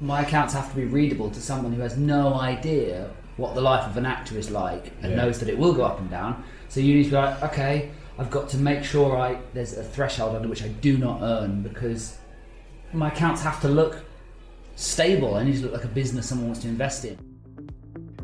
My accounts have to be readable to someone who has no idea what the life of an actor is like and Yeah. knows that it will go up and down. So you need to be like, okay, I've got to make sure I there's a threshold under which I do not earn because my accounts have to look stable. I need to look like a business someone wants to invest in.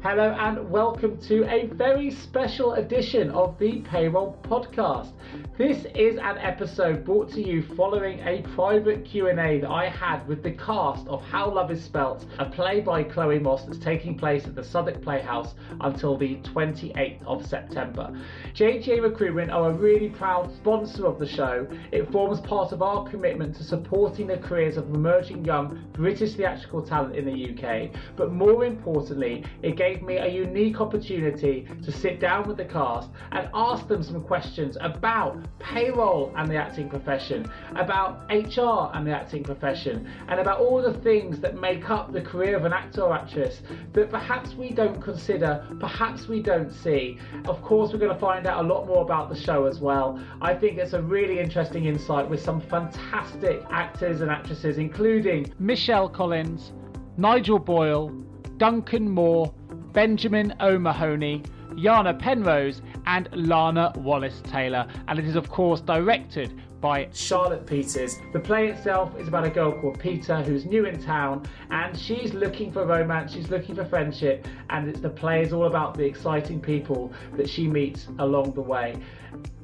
Hello and welcome to a very special edition of the Payroll Podcast. This is an episode brought to you following a private Q&A that I had with the cast of How Love Is Spelt, a play by Chloe Moss that's taking place at the Southwark Playhouse until the 28th of September. JGA Recruitment are a really proud sponsor of the show. It forms part of our commitment to supporting the careers of emerging young British theatrical talent in the UK, but more importantly, it gave me a unique opportunity to sit down with the cast and ask them some questions about payroll and the acting profession, about HR and the acting profession, and about all the things that make up the career of an actor or actress that perhaps we don't consider, perhaps we don't see. Of course, we're going to find out a lot more about the show as well. I think it's a really interesting insight with some fantastic actors and actresses, including Michelle Collins, Nigel Boyle, Duncan Moore, Benjamin O'Mahony, Yana Penrose, and Larner Wallace Taylor. And it is, of course, directed by Charlotte Peters. The play itself is about a girl called Peter who's new in town and she's looking for romance, she's looking for friendship, and it's, the play is all about the exciting people that she meets along the way.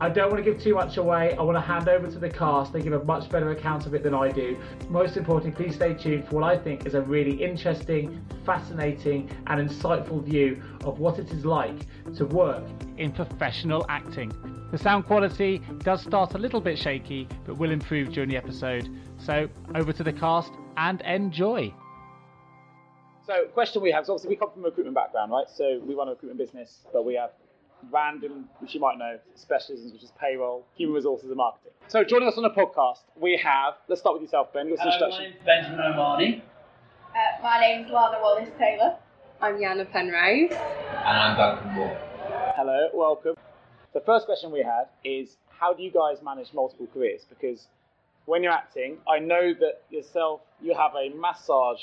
I don't want to give too much away. I want to hand over to the cast. They give a much better account of it than I do. Most importantly, please stay tuned for what I think is a really interesting, fascinating, and insightful view of what it is like to work in professional acting. The sound quality does start a little bit shaky, but will improve during the episode. So, over to the cast and enjoy. So, question we have is obviously we come from a recruitment background, right? So, we run a recruitment business, but we have random, which you might know, specialisms, which is payroll, human resources, and marketing. So, joining us on the podcast, we have, let's start with yourself, Ben. Give us an Hello, my introduction. name's Benjamin O'Mahony. Uh, my name's Larner Wallace Taylor. I'm Yana Penrose. And I'm Duncan Moore. Hello, welcome. The first question we had is how do you guys manage multiple careers? Because when you're acting, I know that yourself, you have a massage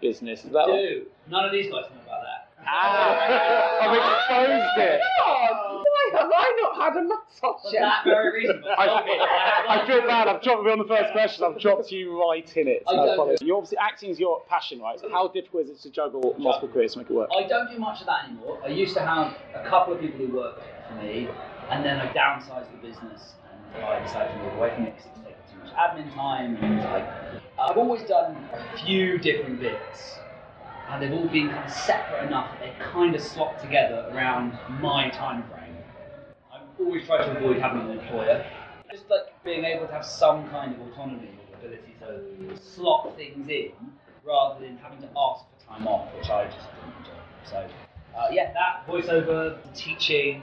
business. Is that right? Do none of these guys know about that? Ah, I've exposed it. God, why have I not had a massage For yet? that very reason. I, I feel bad. I've dropped me on the first question. I've dropped you right in it. So I don't- You're obviously acting is your passion, right? So how difficult is it to juggle multiple careers to make it work? I don't do much of that anymore. I used to have a couple of people who worked for me, and then I downsized the business, and I decided to move away from it because it was taking too much admin time. And like, I've always done a few different bits, and they've all been kind of separate enough that they kind of slot together around my time frame. I've always tried to avoid having an employer. Just like being able to have some kind of autonomy or ability to slot things in rather than having to ask for time off, which I just didn't enjoy. So, uh, yeah, that voiceover, teaching,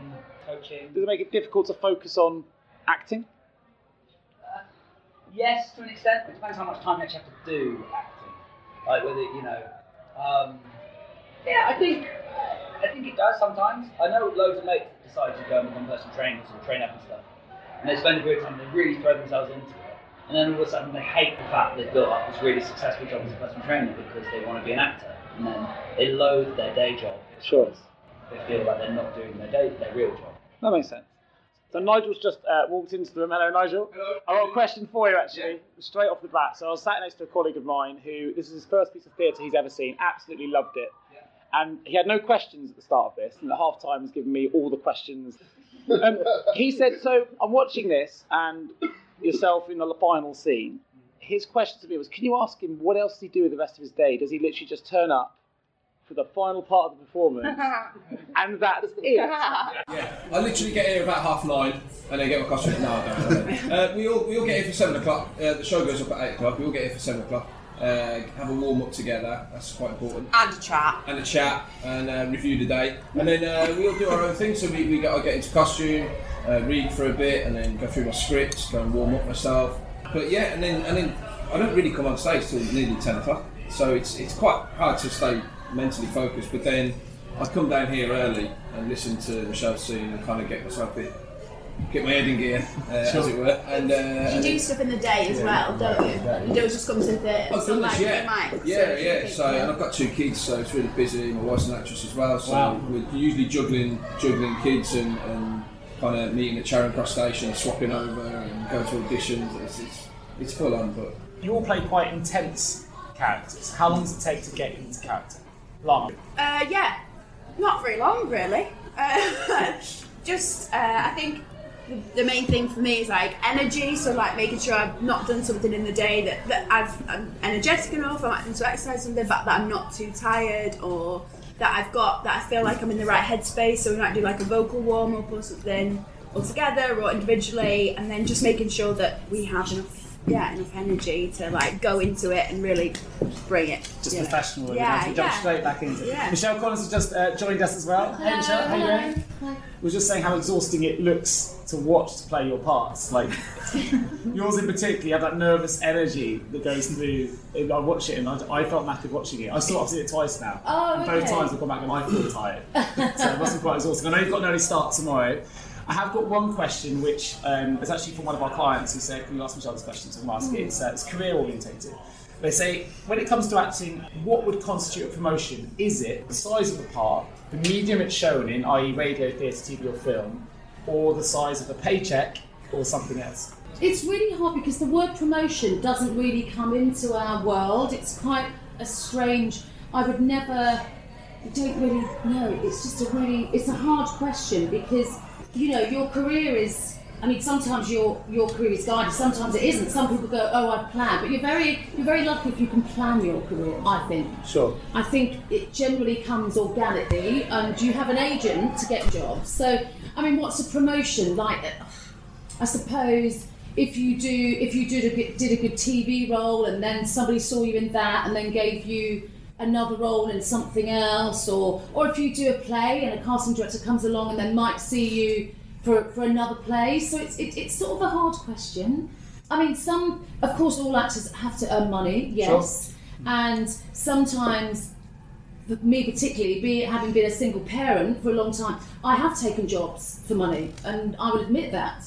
coaching. Does it make it difficult to focus on acting? Uh, yes, to an extent, but it depends how much time you actually have to do acting. Like whether you know. Um, yeah, I think I think it does sometimes. I know loads of mates decide to go and become personal trainers or train up and stuff, and they spend a period of time and they really throw themselves into it, and then all of a sudden they hate the fact that they've built up this really successful job as a personal trainer because they want to be an actor, and then they loathe their day job. Sure. They feel like they're not doing their day, their real job. That makes sense. So Nigel's just uh, walked into the room. Hello, Nigel. Hello. I've got a question for you, actually, straight off the bat. So I was sat next to a colleague of mine who this is his first piece of theatre he's ever seen. Absolutely loved it. And he had no questions at the start of this, and at half time was giving me all the questions. Um, he said, "So I'm watching this, and yourself in the final scene. His question to me was, can you ask him what else does he do with the rest of his day? Does he literally just turn up for the final part of the performance, and that's it?" Yeah, I literally get here about half nine and then get my costume. No, I don't. uh, we all we all get here for seven o'clock. Uh, the show goes up at eight o'clock. We all get here for seven o'clock. Uh, have a warm up together. That's quite important. And a chat. And a chat and uh, review the day. And then uh, we all do our own thing. So we, we got to get into costume, uh, read for a bit, and then go through my scripts, go and warm up myself. But yeah, and then and then I don't really come on stage till nearly ten o'clock. So it's it's quite hard to stay mentally focused. But then I come down here early and listen to the show scene and kind of get myself in, get my head in gear, uh, as it were. And, uh, You do stuff in the day as well, don't you? You don't just come to the theatre. Oh so goodness, like, yeah, you might yeah, serve yeah. people. So, and I've got two kids, so it's really busy. My wife's an actress as well, so Wow. we're usually juggling, juggling kids and, and kind of meeting at Charing Cross Station, swapping over and going to auditions. It's, it's, it's full on, but You all play quite intense characters. How long does it take to get into character? Long. Uh, yeah, not very long really. Uh, just, uh, I think the, main thing for me is like energy. So like making sure I've not done something in the day that, that I've, I'm energetic enough. I'm acting to exercise something, but that I'm not too tired or that I've got that I feel like I'm in the right headspace. So we might do like a vocal warm up or something all together or individually, and then just making sure that we have enough. Yeah, enough energy to like go into it and really bring it. Just you know. professional. and Yeah, you have to jump yeah. straight back into it. Yeah. Michelle Collins has just uh, joined us as well. Hey Michelle, how you doing? We were just saying how exhausting it looks to watch to play your parts. Like yours in particular, you have that nervous energy that goes through. and I watch it and I, I felt knackered watching it. I saw I've seen it twice now. Oh, and both times I've gone back and I feel tired. so it must be quite exhausting. I know you've got an early start tomorrow. I have got one question which um, is actually from one of our clients who said, Can you ask Michelle this question? So I'm asking it. It's, uh, it's career orientated. They say, when it comes to acting, what would constitute a promotion? Is it the size of the part, the medium it's shown in, i.e., radio, theatre, TV, or film, or the size of the paycheck, or something else? It's really hard because the word promotion doesn't really come into our world. It's quite a strange. I would never. I don't really know. It's just a really. It's a hard question because you know your career is. I mean, sometimes your your career is guided. Sometimes it isn't. Some people go, "Oh, I've planned," but you're very you're very lucky if you can plan your career. I think. Sure. I think it generally comes organically, and you have an agent to get jobs. So, I mean, what's a promotion like? I suppose if you do if you did a did a good TV role and then somebody saw you in that and then gave you another role in something else, or or if you do a play and a casting director comes along and then might see you for, for another play. So it's it, it's sort of a hard question. I mean, some of course all actors have to earn money, yes, and sometimes me particularly, be having been a single parent for a long time, I have taken jobs for money, and I will admit that.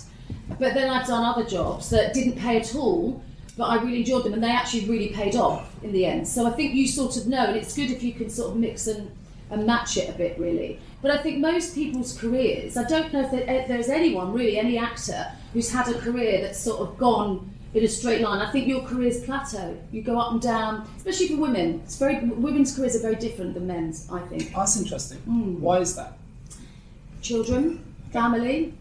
But then I've done other jobs that didn't pay at all, but I really enjoyed them, and they actually really paid off in the end. So I think you sort of know, and it's good if you can sort of mix and, and match it a bit, really. But I think most people's careers, I don't know if there, there's anyone really, any actor who's had a career that's sort of gone in a straight line. I think your careers plateau. You go up and down, especially for women. It's very women's careers are very different than men's. I think That's interesting. Hmm. Why is that? children, family.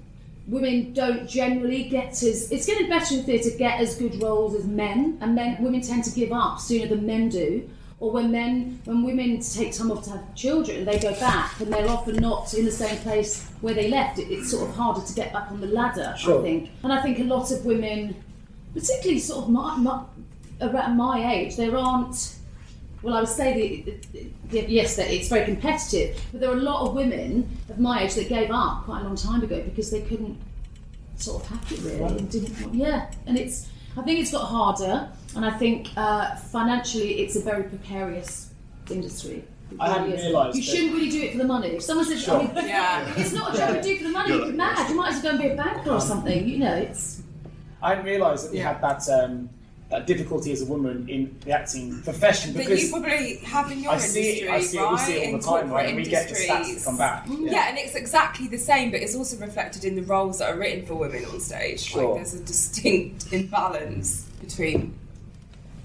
Women don't generally get as it's getting better in theatre get as good roles as men, and men women tend to give up sooner than men do. Or when men when women take time off to have children, they go back and they're often not in the same place where they left. It, it's sort of harder to get back on the ladder, Sure. I think. And I think a lot of women, particularly sort of my, my, around my age, there aren't well, I would say that that- yes, that it's very competitive, but there are a lot of women of my age that gave up quite a long time ago because they couldn't sort of hack it really and didn't. Want, yeah, and it's. I think it's got harder, and I think uh, financially it's a very precarious industry. I hadn't realised You shouldn't really do it for the money. If someone says, Sure. I mean, Yeah. it's not a job to do for the money. You're mad. You might as well go and be a banker or something. You know, it's. I didn't realise that we had that um, that difficulty as a woman in the acting profession But because you probably have in your I see industry, it, I see it, right? we see it all in the time, right? And we get the stats to come back. Mm-hmm. Yeah. and it's exactly the same, but it's also reflected in the roles that are written for women on stage. Sure. Like there's a distinct imbalance between.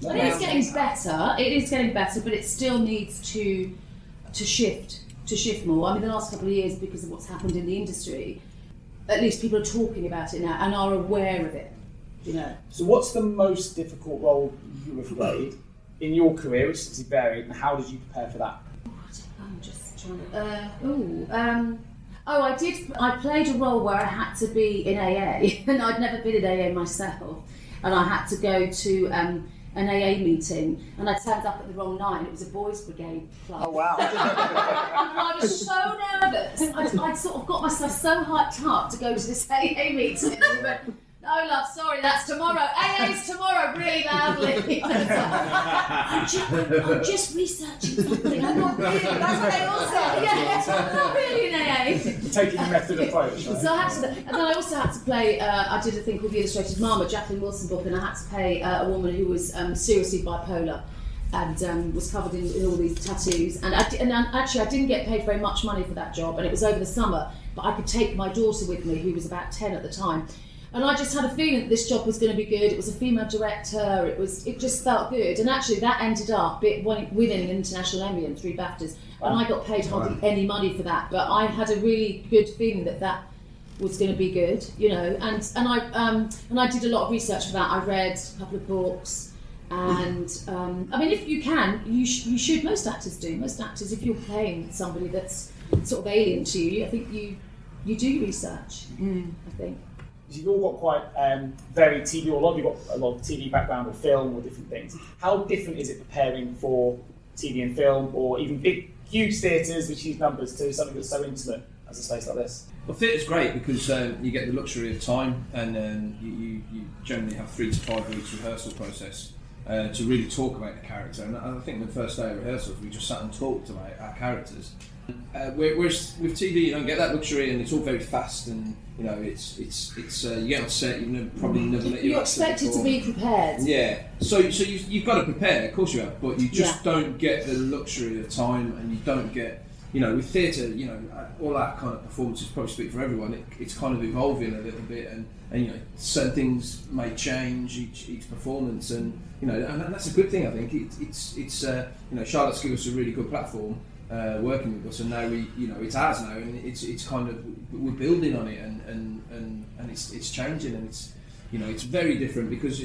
But it is getting better. It is getting better, but it still needs to to shift to shift more. I mean, the last couple of years, because of what's happened in the industry, at least people are talking about it now and are aware of it. You know, So, what's the most difficult role you have played in your career, which is obviously varied, and how did you prepare for that? I'm just trying to. Uh, ooh, um, oh, I did. I played a role where I had to be in AA, and I'd never been in AA myself, and I had to go to. Um, an AA meeting, and I turned up at the wrong night. It was a boys' brigade club. Oh, wow. and I was so nervous. I'd, I'd sort of got myself so hyped up to go to this AA meeting. And we went, Oh, love, sorry, that's tomorrow. AA's tomorrow, really loudly. I'm, just, I'm just researching something. I'm not really. That's what they all say. Yeah, I'm not really an AA. Taking the method approach. Right? So I had to, and then I also had to play. Uh, I did a thing called the Illustrated Mum, Jacqueline Wilson book, and I had to play uh, a woman who was um, seriously bipolar and um, was covered in, in all these tattoos. And, I, and I- actually, I didn't get paid very much money for that job, and it was over the summer. But I could take my daughter with me, who was about ten at the time. And I just had a feeling that this job was going to be good. It was a female director. It was. It just felt good. And actually, that ended up it, winning winning an international Emmy and three BAFTAs. And I got paid hardly any money for that. But I had a really good feeling that that was going to be good, you know. And and I um, and I did a lot of research for that. I read a couple of books, and um, I mean, if you can, you sh- you should. Most actors do. Most actors, if you're playing somebody that's sort of alien to you, I think you you do research. I think. You've all got quite um, very TV, or a lot of you've got a lot of TV background or film or different things. How different is it preparing for TV and film, or even big, huge theatres which use numbers to something that's so intimate as a space like this? Well, theatre's great because um, you get the luxury of time, and um, you, you, you generally have three to five weeks rehearsal process uh, to really talk about the character. And I think the first day of rehearsals, we just sat and talked about our characters. Uh, whereas with TV, you don't get that luxury, and it's all very fast, and you know, it's it's it's uh, you get on set, you've never, probably never let your You're expected to be prepared. Yeah, so so you, you've got to prepare, of course you have, but you just don't get the luxury of time, and you don't get, you know, with theatre, you know, uh, all that kind of performances probably speak for everyone. It, it's kind of evolving a little bit, and, and you know, certain things may change each each performance, and you know, and, that's a good thing. I think it, it's it's uh, you know, Charlotte's given us a really good platform. Uh, working with us, and now we, you know, it's ours now, and it's it's kind of we're building on it, and and, and, and it's it's changing, and it's you know, it's very different because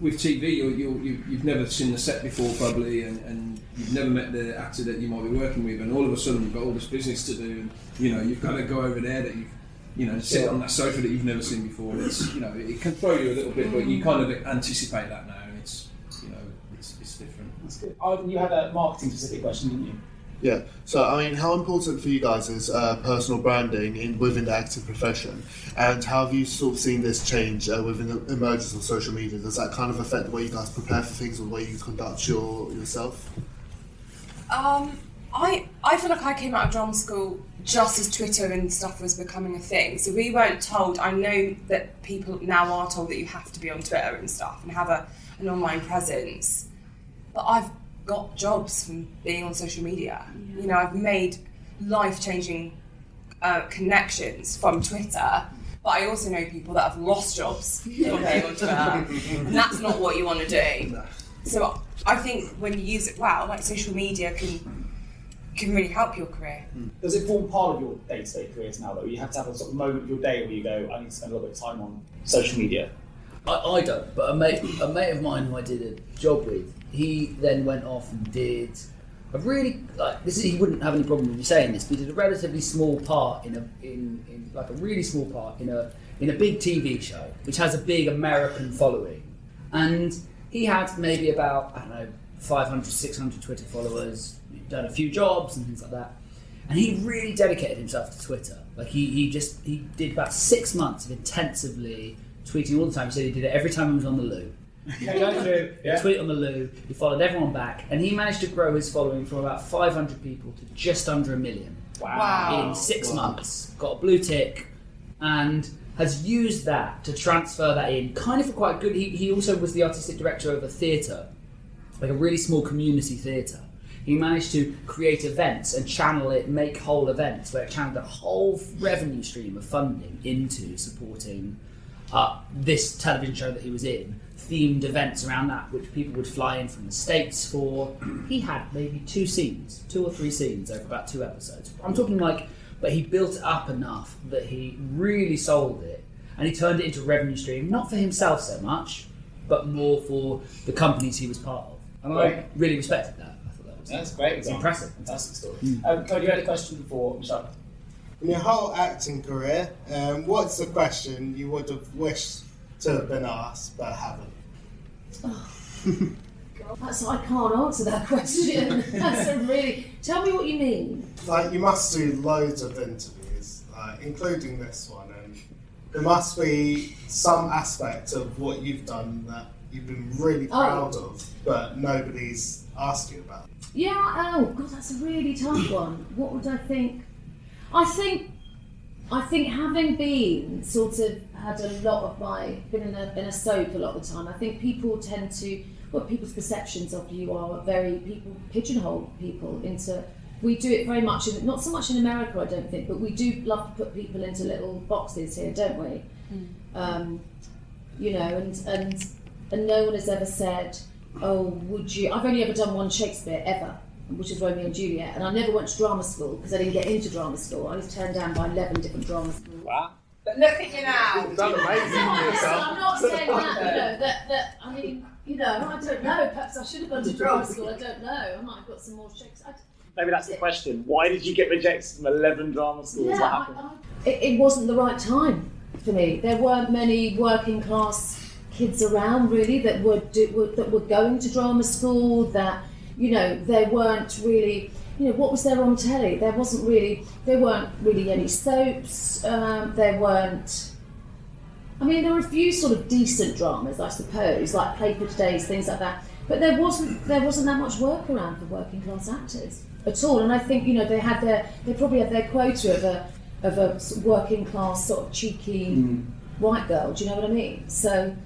with TV, you you you you've never seen the set before, probably, and, and you've never met the actor that you might be working with, and all of a sudden you've got all this business to do, and you know you've got to go over there that you've you know sit on that sofa that you've never seen before. It's you know it can throw you a little bit, but you kind of anticipate that now, and it's you know it's, it's different. That's good. Ivan, you had a marketing specific question, didn't you? Yeah. So, I mean, how important for you guys is uh, personal branding in within the acting profession, and how have you sort of seen this change uh, within the emergence of social media? Does that kind of affect the way you guys prepare for things or the way you conduct your yourself? Um, I I feel like I came out of drama school just as Twitter and stuff was becoming a thing. So we weren't told. I know that people now are told that you have to be on Twitter and stuff and have a, an online presence. But I've got jobs from being on social media. You know, I've made life changing uh, connections from Twitter. But I also know people that have lost jobs from being on Twitter, and that's not what you want to do. So I think when you use it well, like social media can can really help your career. Does it form part of your day to day careers now, though? You have to have a sort of moment of your day where you go, I need to spend a little bit of time on social media. I, I don't, but a mate, a mate of mine who I did a job with, he then went off and did a really like this. Is, he wouldn't have any problem with me saying this, but he did a relatively small part in a in, in like a really small part in a in a big TV show, which has a big American following, and he had maybe about I don't know 500, 600 Twitter followers. Done a few jobs and things like that, and he really dedicated himself to Twitter. Like he, he just he did about six months of intensively tweeting all the time. Said he did it every time he was on the loo. He'd go through, Yeah. tweet on the loo. He followed everyone back, and he managed to grow his following from about 500 people to just under a million Wow. in six months. Got a blue tick, and has used that to transfer that in, kind of for quite good. He, he also was the artistic director of a theatre, like a really small community theatre. He managed to create events and channel it, make whole events where it channeled a whole revenue stream of funding into supporting uh, this television show that he was in, themed events around that, which people would fly in from the States for. He had maybe two scenes, two or three scenes over about two episodes. I'm talking like, but he built it up enough that he really sold it and he turned it into a revenue stream, not for himself so much, but more for the companies he was part of. And I really respected that. I thought that was That's great. It's impressive. Fantastic story. Um, Cody, you had a question before Michelle. In your whole acting career, um, what's the question you would have wished to have been asked but haven't? That's, I can't answer that question. That's a really. Tell me what you mean. Like, you must do loads of interviews, like, including this one, and there must be some aspect of what you've done that you've been really Oh. proud of, but nobody's asked you about. Yeah, oh god, that's a really tough one. What would I think? I think I think having been sort of had a lot of my been in a, in a soap a lot of the time, I think people tend to well people's perceptions of you are very people pigeonhole people into we do it very much in not so much in America I don't think, but we do love to put people into little boxes here, don't we? Um, you know, and and and no one has ever said, "Oh, would you?" I've only ever done one Shakespeare ever, which is Romeo and Juliet, and I never went to drama school because I didn't get into drama school. I was turned down by eleven different drama schools. Wow. But look at you now. You've Done amazing No, for. I'm not saying that. You know, that that I mean, you know, I don't know. Perhaps I should have gone to drama school. I don't know. I might have got some more Shakespeare. I, Maybe that's the question. Why did you get rejected from 11 drama schools? Yeah, what I, happened? I, it, it wasn't the right time for me. There weren't many working class kids around really that were, do, were that were going to drama school. That you know there weren't really. You know what was there on telly? There wasn't really. There weren't really any soaps. Um, there weren't. I mean, there were a few sort of decent dramas, I suppose, like Play for Today's things like that. But there wasn't there wasn't that much work around for working class actors at all. And I think you know they had their they probably had their quota of a of a working class sort of cheeky white girl. Do you know what I mean? So.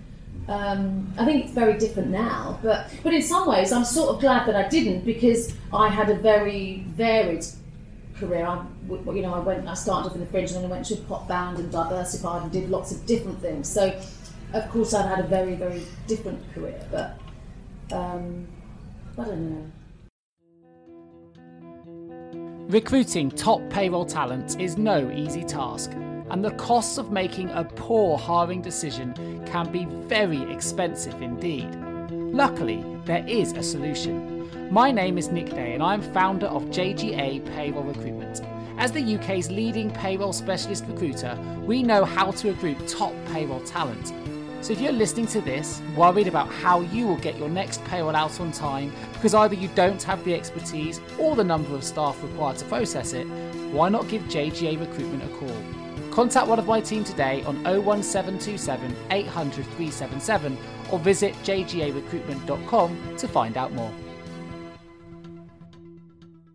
Um, I think it's very different now, but but in some ways I'm sort of glad that I didn't because I had a very varied career. I, you know, I went, I started off in the fringe, and then I went to a pop band and diversified and did lots of different things. So, of course, I've had a very, very different career. But um, I don't know. Recruiting top payroll talent is no easy task, and the costs of making a poor hiring decision can be very expensive indeed. Luckily, there is a solution. My name is Nick Day, and I'm founder of JGA Payroll Recruitment. As the UK's leading payroll specialist recruiter, we know how to recruit top payroll talent. So if you're listening to this, worried about how you will get your next payroll out on time because either you don't have the expertise or the number of staff required to process it, why not give JGA Recruitment a call? Contact one of my team today on 01727 800 377 or visit jgarecruitment.com to find out more.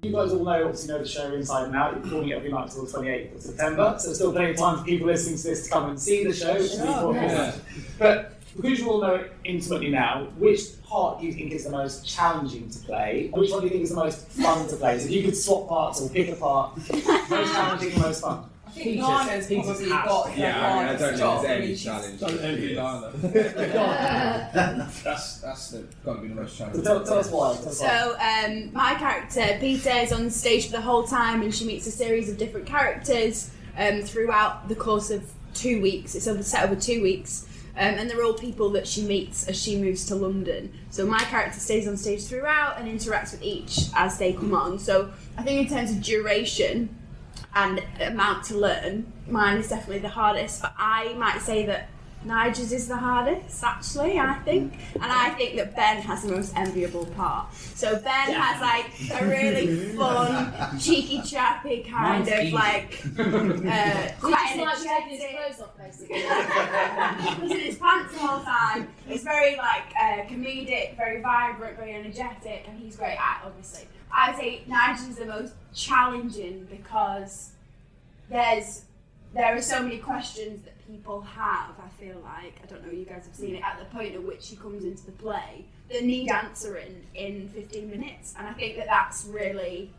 You guys all know, obviously, know the show inside and out. You're performing it every night until the 28th of September, so there's still plenty of time for people listening to this to come and see the show. Which is really important. yeah. But because you all know it intimately now, which part do you think is the most challenging to play? Which one do you think is the most fun to play? So if you could swap parts or pick a part, most challenging and most fun. I think Larner's Peter's probably house. got the Yeah, I mean, I don't think job. any challenge. Don't envy That's that's the, got to be the most challenging. tell, tell us why. Tell us why. So um, my character Peter is on stage for the whole time, and she meets a series of different characters um, throughout the course of two weeks. It's over set over two weeks, um, and they're all people that she meets as she moves to London. So my character stays on stage throughout and interacts with each as they come on. So I think in terms of duration and amount to learn, mine is definitely the hardest. But I might say that. Nigel's is the hardest, actually, I think. And I think that Ben has the most enviable part. So Ben has like a really fun, cheeky, chappy kind Mine's of easy. like uh, We quite just like taking his clothes off, basically. He's in his pants the whole time. He's very like uh, comedic, very vibrant, very energetic, and he's great at obviously. I'd say Nigel's is the most challenging because there's there are so many questions that people have. I feel like I don't know. You guys have seen it at the point at which he comes into the play that need answering in 15 minutes, and I think that that's really.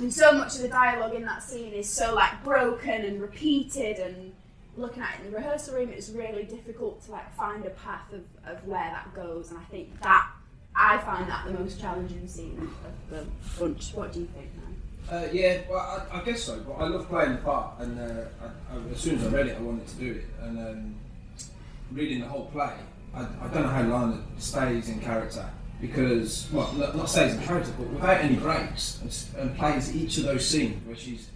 And so much of the dialogue in that scene is so like broken and repeated, and looking at it in the rehearsal room, it's really difficult to like find a path of, of where that goes. And I think that I find that the most challenging scene of the bunch. What do you think? Uh, yeah, well, I, I guess so. But I love playing the part, and uh, I, I, as soon as I read it, I wanted to do it. And um, reading the whole play, I, don't know how Larner stays in character because, well, not, not stays in character, but without any breaks, and, and plays each of those scenes where she's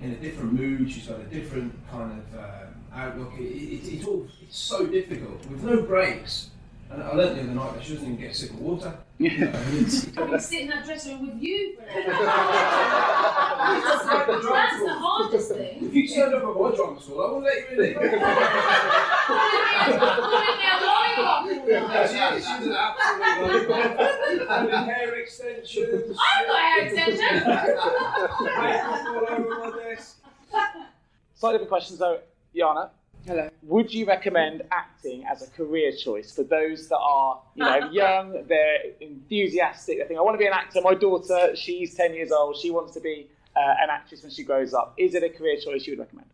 in a different mood, she's got a different kind of um, outlook. It, it, it's all it's so difficult with no breaks. And I learned the other night that she doesn't even get a sip of water. You know, and it's- I can sit in that dressing room with you for an hour. That's the hardest thing. If you turned up at my drama school, I wouldn't let you in it. She is, she's an absolute lollipop. And hair extensions. I've got hair extensions. Makeup all over my desk. Slightly different question. So, Yana, Hello. would you recommend acting as a career choice for those that are, you know, young, they're enthusiastic, they think, I want to be an actor. My daughter, she's 10 years old, she wants to be uh, an actress when she grows up. Is it a career choice you would recommend?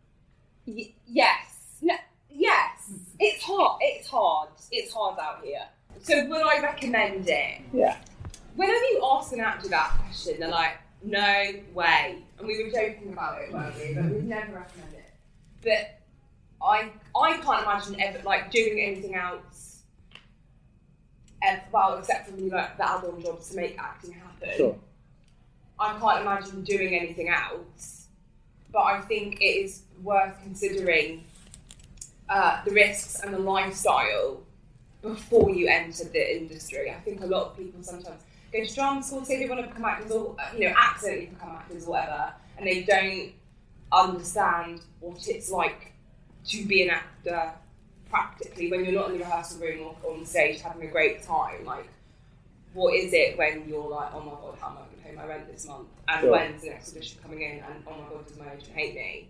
Y- yes. No, yes. It's hard. It's hard. It's hard out here. So would I recommend it? Yeah. Whenever you ask an actor that question, they're like, no way. And we were joking about it, weren't we? But we'd never recommend it. But I I can't imagine ever like doing anything else. ever- well, except for like the add-on jobs to make acting happen. Sure. I can't imagine doing anything else. But I think it is worth considering uh, the risks and the lifestyle before you enter the industry. I think a lot of people sometimes go to drama school, say they want to become actors or you know accidentally become actors or whatever, and they don't understand what it's like to be an actor practically when you're not in the rehearsal room or on stage having a great time. Like, what is it when you're like, oh my god, how am I going to pay my rent this month? And Sure. when's the next audition coming in? And oh my god, does my agent hate me?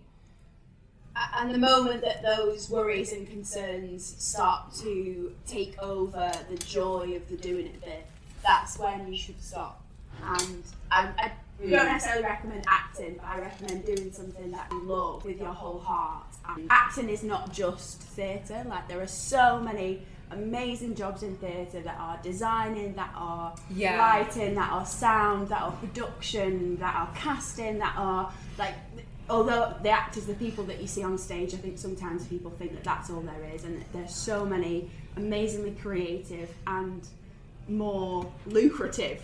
And the moment that those worries and concerns start to take over the joy of the doing it bit, that's when you should stop. And I, I Mm. don't necessarily recommend acting, but I recommend doing something that you love with your whole heart. And acting is not just theatre, like, there are so many amazing jobs in theatre that are designing, that are Yeah. writing, that are sound, that are production, that are casting, that are like. Although the actors, the people that you see on stage, I think sometimes people think that that's all there is, and there's so many amazingly creative and more lucrative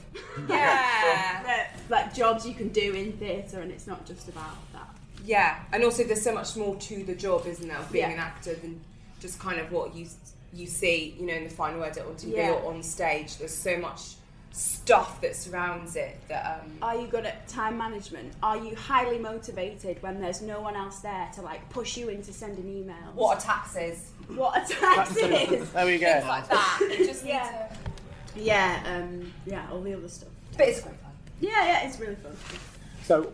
Yeah. that- like jobs you can do in theatre, and it's not just about that. Yeah, and also there's so much more to the job, isn't there, of being Yeah. an actor than just kind of what you you see, you know, in the final edit on TV Yeah. or on stage. There's so much stuff that surrounds it that um, Are you good at time management? Are you highly motivated when there's no one else there to like push you into sending emails? what are taxes, what a tax is? There we go. things like that. You just need Yeah. To. Yeah, um, yeah, all the other stuff. But it's great fun. Yeah, yeah, it's really fun. So,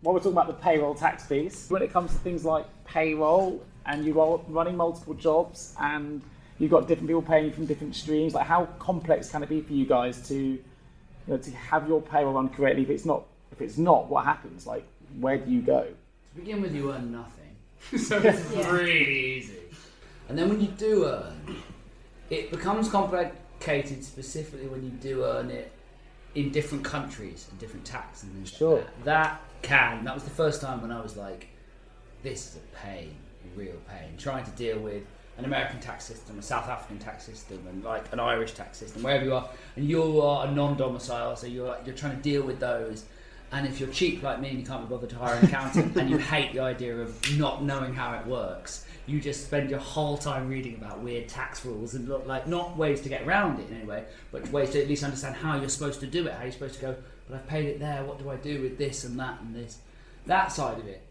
while we're talking about the payroll tax piece, when it comes to things like payroll and you are running multiple jobs and you've got different people paying you from different streams, like how complex can it be for you guys to, you know, to have your payroll run correctly? If it's not, if it's not, what happens? Like, where do you go? To begin with, you earn nothing. so it's Yeah. really easy. And then when you do earn, it becomes complicated specifically when you do earn it in different countries and different tax and things Sure. like that. That can, that was the first time when I was like, this is a pain, a real pain. Trying to deal with an American tax system, a South African tax system, and like an Irish tax system, wherever you are, and you are a non-domicile, so you're you're trying to deal with those. And if you're cheap like me and you can't be bothered to hire an accountant, and you hate the idea of not knowing how it works, you just spend your whole time reading about weird tax rules and look like not ways to get around it in any way, but ways to at least understand how you're supposed to do it, how you're supposed to go. But I've paid it there. What do I do with this and that and this? That side of it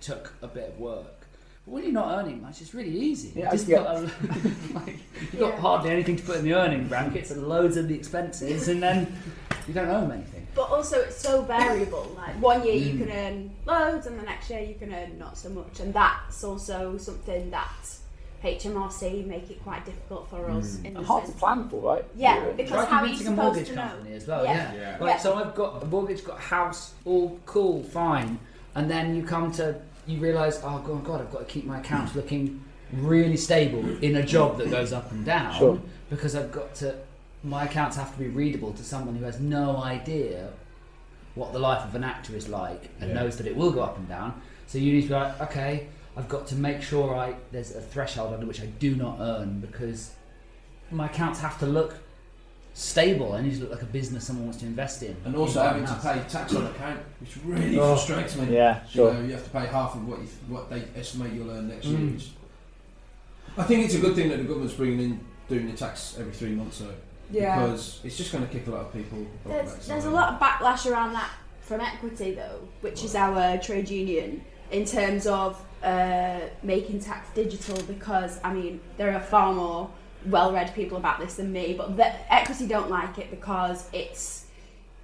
took a bit of work. But when you're not earning much, it's really easy. Yeah, you just yeah. got, a, like, you've got hardly anything to put in the earning brackets and loads of the expenses, and then you don't owe them anything. But also, it's so variable. Like one year you Mm. can earn loads, and the next year you can earn not so much, and that's also something that HMRC make it quite difficult for us. In the And hard to plan for, right? Yeah, because Try how are you convincing a supposed mortgage to know? company as well. Yeah. Yeah. Yeah. Like Yeah. so, I've got a mortgage, got a house, all cool, fine, and then you come to you realise, oh god, God, I've got to keep my accounts looking really stable in a job that goes up and down Sure. because I've got to. My accounts have to be readable to someone who has no idea what the life of an actor is like and Yeah. knows that it will go up and down. So you need to be like, okay, I've got to make sure I there's a threshold under which I do not earn because my accounts have to look stable. I need to look like a business someone wants to invest in. And also in having to pay tax on the account, which really Oh. frustrates me. Yeah, sure. You know, you have to pay half of what you, what they estimate you'll earn next Mm. year. I think it's a good thing that the government's bringing in doing the tax every three months though, Yeah. because it's just going to kick a lot of people. There's, there's a lot of backlash around that from Equity though, which is our trade union. in terms of uh, making tax digital because I mean there are far more well-read people about this than me, but the, equity don't like it because it's.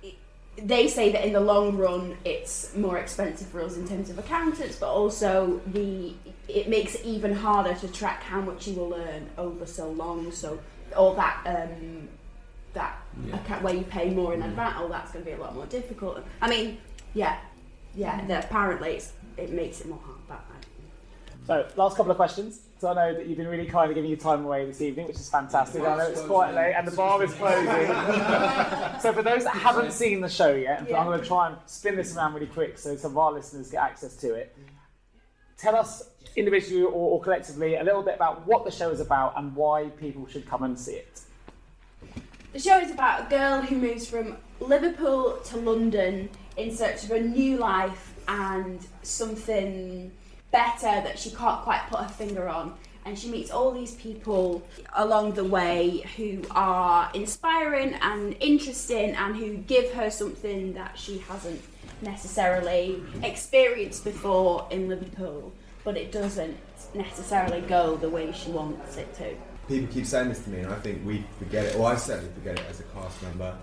it- They say that in the long run, it's more expensive for us in terms of accountants, but also the it makes it even harder to track how much you will earn over so long. So all that um, that account where you pay more in mm. advance, oh, that's going to be a lot more difficult. I mean, yeah, yeah. The, apparently, it's, it makes it more hard. But I, So, last couple of questions. So I know that you've been really kind of giving your time away this evening, which is fantastic. I know it's quite late and the bar is closing. so for those that haven't seen the show yet, I'm going to try and spin this around really quick so some of our listeners get access to it. Tell us individually or, or collectively a little bit about what the show is about and why people should come and see it. The show is about a girl who moves from Liverpool to London in search of a new life and something better that she can't quite put her finger on. And she meets all these people along the way who are inspiring and interesting and who give her something that she hasn't necessarily experienced before in Liverpool, but it doesn't necessarily go the way she wants it to. People keep saying this to me, and I think we forget it, or I certainly forget it as a cast member.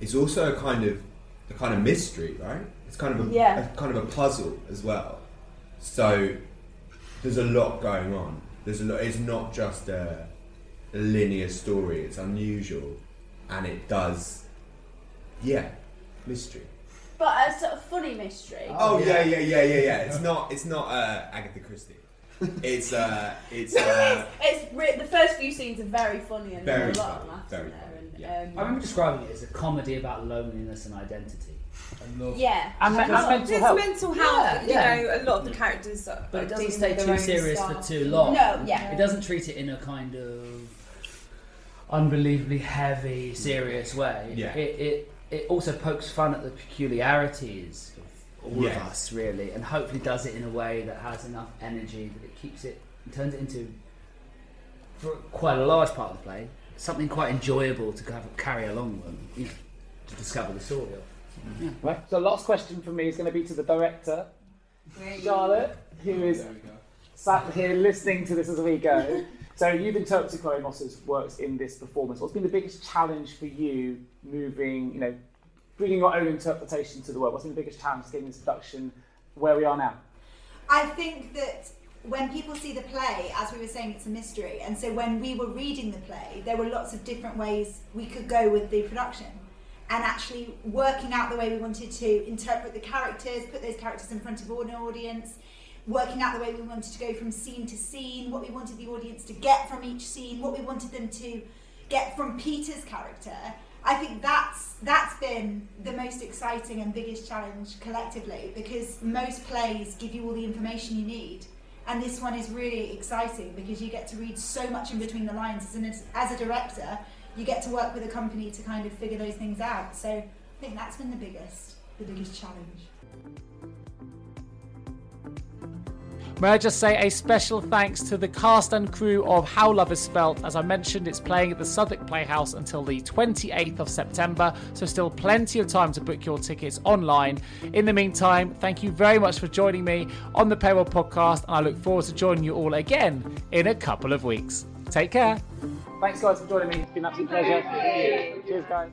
It's also a kind of a kind of mystery, right? It's kind of a, Yeah. a kind of a puzzle as well. So there's a lot going on. There's a lot. It's not just a, a linear story. It's unusual, and it does, yeah, mystery. But a sort of funny mystery. Oh yeah, yeah, yeah, yeah, yeah. It's not. It's not uh, Agatha Christie. It's uh, it's uh, it's, it's re- the first few scenes are very funny and Very there's a lot of funny, laughs very in there. And, yeah. um, I remember describing it as a comedy about loneliness and identity. yeah. And, me- and mental There's health. mental health. Yeah, you know, a lot of the characters. Are, But it doesn't dealing stay too serious stuff. for too long. No, yeah. It doesn't treat it in a kind of unbelievably heavy, serious way. Yeah. It, it, it also pokes fun at the peculiarities of all Yes. of us, really, and hopefully does it in a way that has enough energy that it keeps it, turns it into, for quite a large part of the play, something quite enjoyable to kind of carry along with, you know, to discover the story of. Right. So last question for me is going to be to the director, Charlotte, who is sat here listening to this as we go. So you've interpreted Chloe Moss's works in this performance. What's been the biggest challenge for you moving, you know, bringing your own interpretation to the work? What's been the biggest challenge getting this production where we are now? I think that when people see the play, as we were saying, it's a mystery. And so when we were reading the play, there were lots of different ways we could go with the production. And actually working out the way we wanted to interpret the characters, put those characters in front of an audience, working out the way we wanted to go from scene to scene, what we wanted the audience to get from each scene, what we wanted them to get from Peter's character. I think that's that's been the most exciting and biggest challenge collectively because most plays give you all the information you need, and this one is really exciting because you get to read so much in between the lines. As, an, as a director, you get to work with a company to kind of figure those things out. So I think that's been the biggest the biggest challenge. May I just say a special thanks to the cast and crew of How Love is Spelt. As I mentioned, it's playing at the Southwark Playhouse until the 28th of September, so still plenty of time to book your tickets online. In the meantime, thank you very much for joining me on the Payroll Podcast, and I look forward to joining you all again in a couple of weeks. Take care. Thanks, guys, for joining me. It's been an absolute pleasure. Cheers, guys.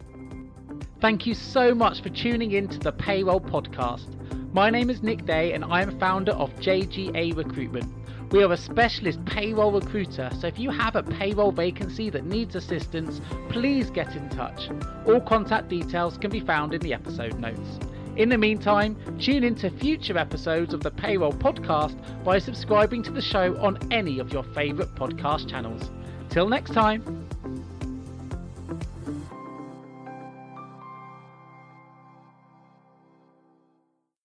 Thank you so much for tuning in to the Payroll Podcast. My name is Nick Day and I am founder of JGA Recruitment. We are a specialist payroll recruiter, so if you have a payroll vacancy that needs assistance, please get in touch. All contact details can be found in the episode notes. In the meantime, tune in to future episodes of the Payroll Podcast by subscribing to the show on any of your favourite podcast channels. Till next time.